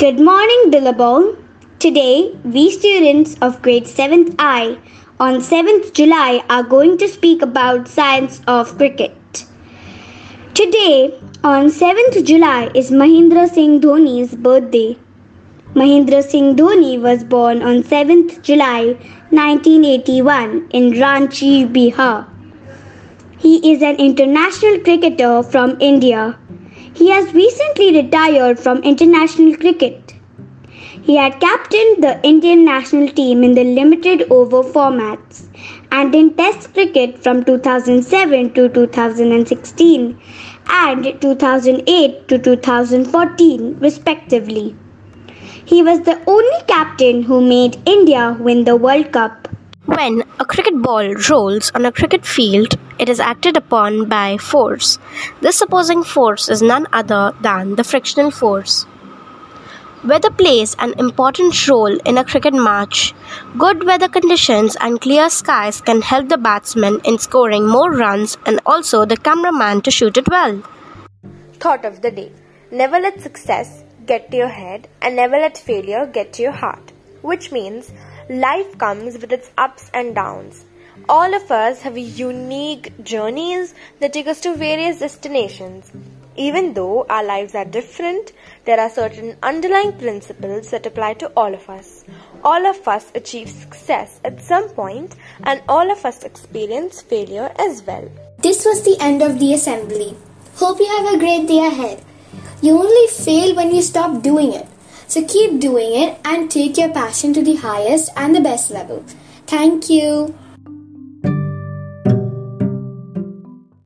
Good morning, Billabong. Today, we students of grade 7th I on 7th July are going to speak about science of cricket. Today, on 7th July, is Mahendra Singh Dhoni's birthday. Mahendra Singh Dhoni was born on 7th July 1981 in Ranchi, Bihar. He is an international cricketer from India. He has recently retired from international cricket. He had captained the Indian national team in the limited over formats and in Test cricket from 2007 to 2016 and 2008 to 2014, respectively. He was the only captain who made India win the World Cup. When a cricket ball rolls on a cricket field, it is acted upon by force. This opposing force is none other than the frictional force. Weather plays an important role in a cricket match. Good weather conditions and clear skies can help the batsman in scoring more runs and also the cameraman to shoot it well. Thought of the day Never let success get to your head and never let failure get to your heart. Which means life comes with its ups and downs. All of us have unique journeys that take us to various destinations. Even though our lives are different, there are certain underlying principles that apply to all of us. All of us achieve success at some point, and all of us experience failure as well. This was the end of the assembly. Hope you have a great day ahead. You only fail when you stop doing it. So keep doing it and take your passion to the highest and the best level. Thank you.